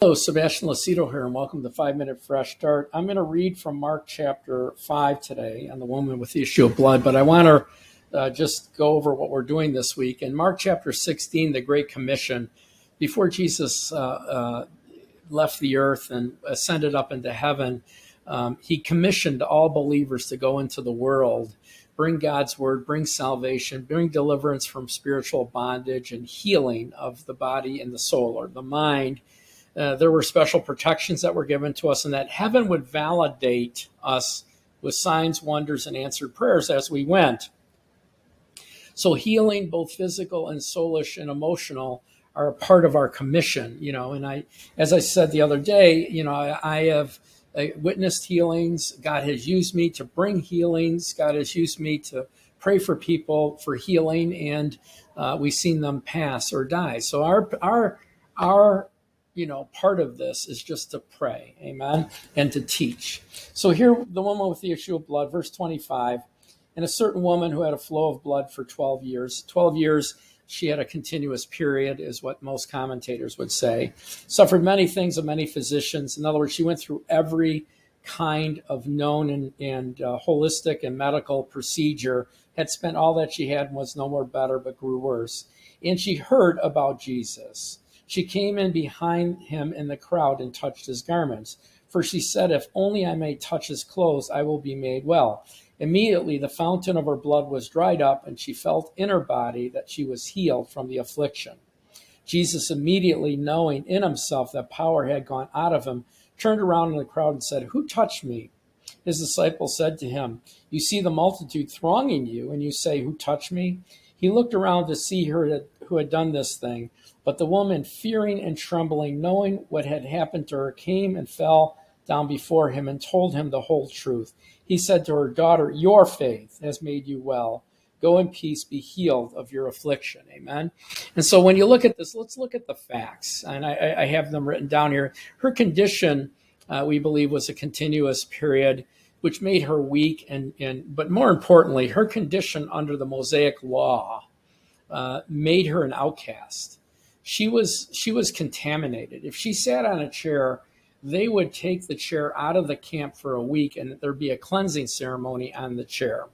Hello, Sebastian Lacido here, and welcome to Five Minute Fresh Start. I'm going to read from Mark chapter 5 today on the woman with the issue of blood, but I want to uh, just go over what we're doing this week. In Mark chapter 16, the Great Commission, before Jesus uh, uh, left the earth and ascended up into heaven, um, he commissioned all believers to go into the world, bring God's word, bring salvation, bring deliverance from spiritual bondage and healing of the body and the soul or the mind uh, there were special protections that were given to us, and that heaven would validate us with signs, wonders, and answered prayers as we went. So, healing, both physical and soulish and emotional, are a part of our commission, you know. And I, as I said the other day, you know, I, I have uh, witnessed healings. God has used me to bring healings. God has used me to pray for people for healing, and uh, we've seen them pass or die. So our our our you know, part of this is just to pray, amen, and to teach. So here, the woman with the issue of blood, verse 25, and a certain woman who had a flow of blood for 12 years. 12 years, she had a continuous period, is what most commentators would say. Suffered many things of many physicians. In other words, she went through every kind of known and, and uh, holistic and medical procedure, had spent all that she had and was no more better, but grew worse. And she heard about Jesus. She came in behind him in the crowd and touched his garments. For she said, If only I may touch his clothes, I will be made well. Immediately the fountain of her blood was dried up, and she felt in her body that she was healed from the affliction. Jesus, immediately knowing in himself that power had gone out of him, turned around in the crowd and said, Who touched me? His disciples said to him, You see the multitude thronging you, and you say, Who touched me? He looked around to see her who had done this thing. But the woman, fearing and trembling, knowing what had happened to her, came and fell down before him and told him the whole truth. He said to her, Daughter, your faith has made you well. Go in peace, be healed of your affliction. Amen. And so when you look at this, let's look at the facts. And I, I have them written down here. Her condition, uh, we believe, was a continuous period which made her weak and, and but more importantly her condition under the mosaic law uh, made her an outcast she was she was contaminated. If she sat on a chair, they would take the chair out of the camp for a week, and there'd be a cleansing ceremony on the chair.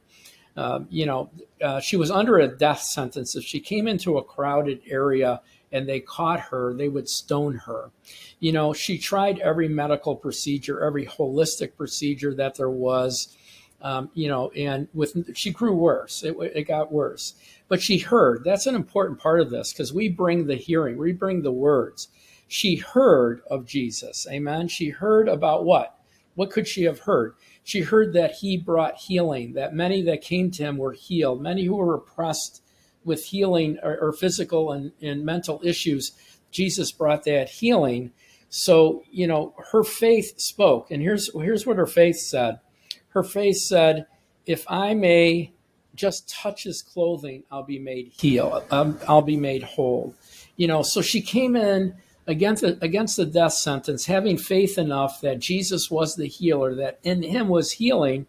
Um, you know, uh, she was under a death sentence. If she came into a crowded area and they caught her, they would stone her. You know, she tried every medical procedure, every holistic procedure that there was. Um, you know, and with she grew worse. It, it got worse. But she heard. That's an important part of this because we bring the hearing, we bring the words. She heard of Jesus. Amen. She heard about what? What could she have heard? She heard that he brought healing, that many that came to him were healed, many who were oppressed with healing or, or physical and, and mental issues. Jesus brought that healing. So, you know, her faith spoke. And here's here's what her faith said. Her faith said, if I may just touches clothing, I'll be made heal. Um, I'll be made whole. You know, so she came in against the, against the death sentence, having faith enough that Jesus was the healer, that in him was healing.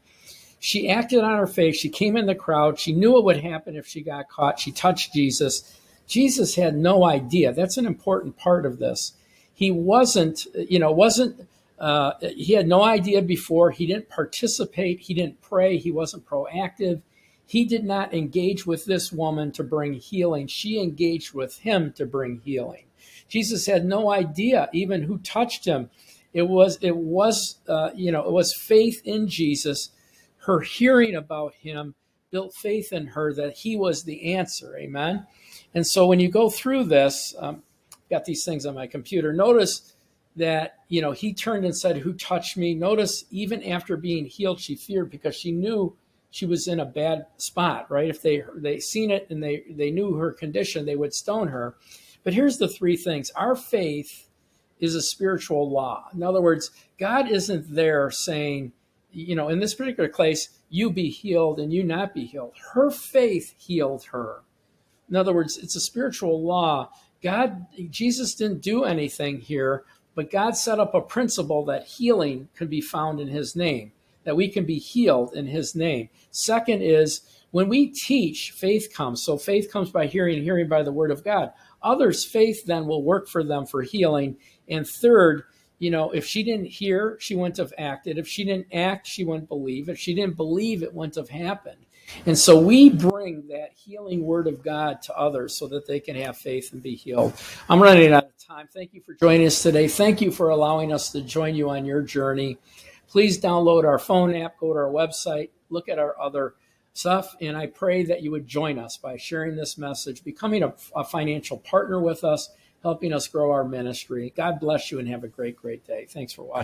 She acted on her faith. She came in the crowd. She knew what would happen if she got caught. She touched Jesus. Jesus had no idea. That's an important part of this. He wasn't, you know, wasn't. Uh, he had no idea before. He didn't participate. He didn't pray. He wasn't proactive he did not engage with this woman to bring healing. She engaged with him to bring healing. Jesus had no idea even who touched him. It was it was uh, you know it was faith in Jesus. Her hearing about him built faith in her that he was the answer. Amen. And so when you go through this, um, got these things on my computer. Notice that you know he turned and said, "Who touched me?" Notice even after being healed, she feared because she knew she was in a bad spot, right? If they they seen it and they they knew her condition, they would stone her. But here's the three things: our faith is a spiritual law. In other words, God isn't there saying, you know, in this particular case, you be healed and you not be healed. Her faith healed her. In other words, it's a spiritual law. God, Jesus didn't do anything here, but God set up a principle that healing could be found in his name that we can be healed in his name. Second is when we teach, faith comes. So faith comes by hearing, hearing by the word of God. others' faith then will work for them for healing. And third, you know, if she didn't hear, she wouldn't have acted. If she didn't act, she wouldn't believe. If she didn't believe, it wouldn't have happened. And so we bring that healing word of God to others so that they can have faith and be healed. I'm running out of time. Thank you for joining us today. Thank you for allowing us to join you on your journey. Please download our phone app, go to our website, look at our other stuff. And I pray that you would join us by sharing this message, becoming a, a financial partner with us, helping us grow our ministry. God bless you and have a great, great day. Thanks for watching.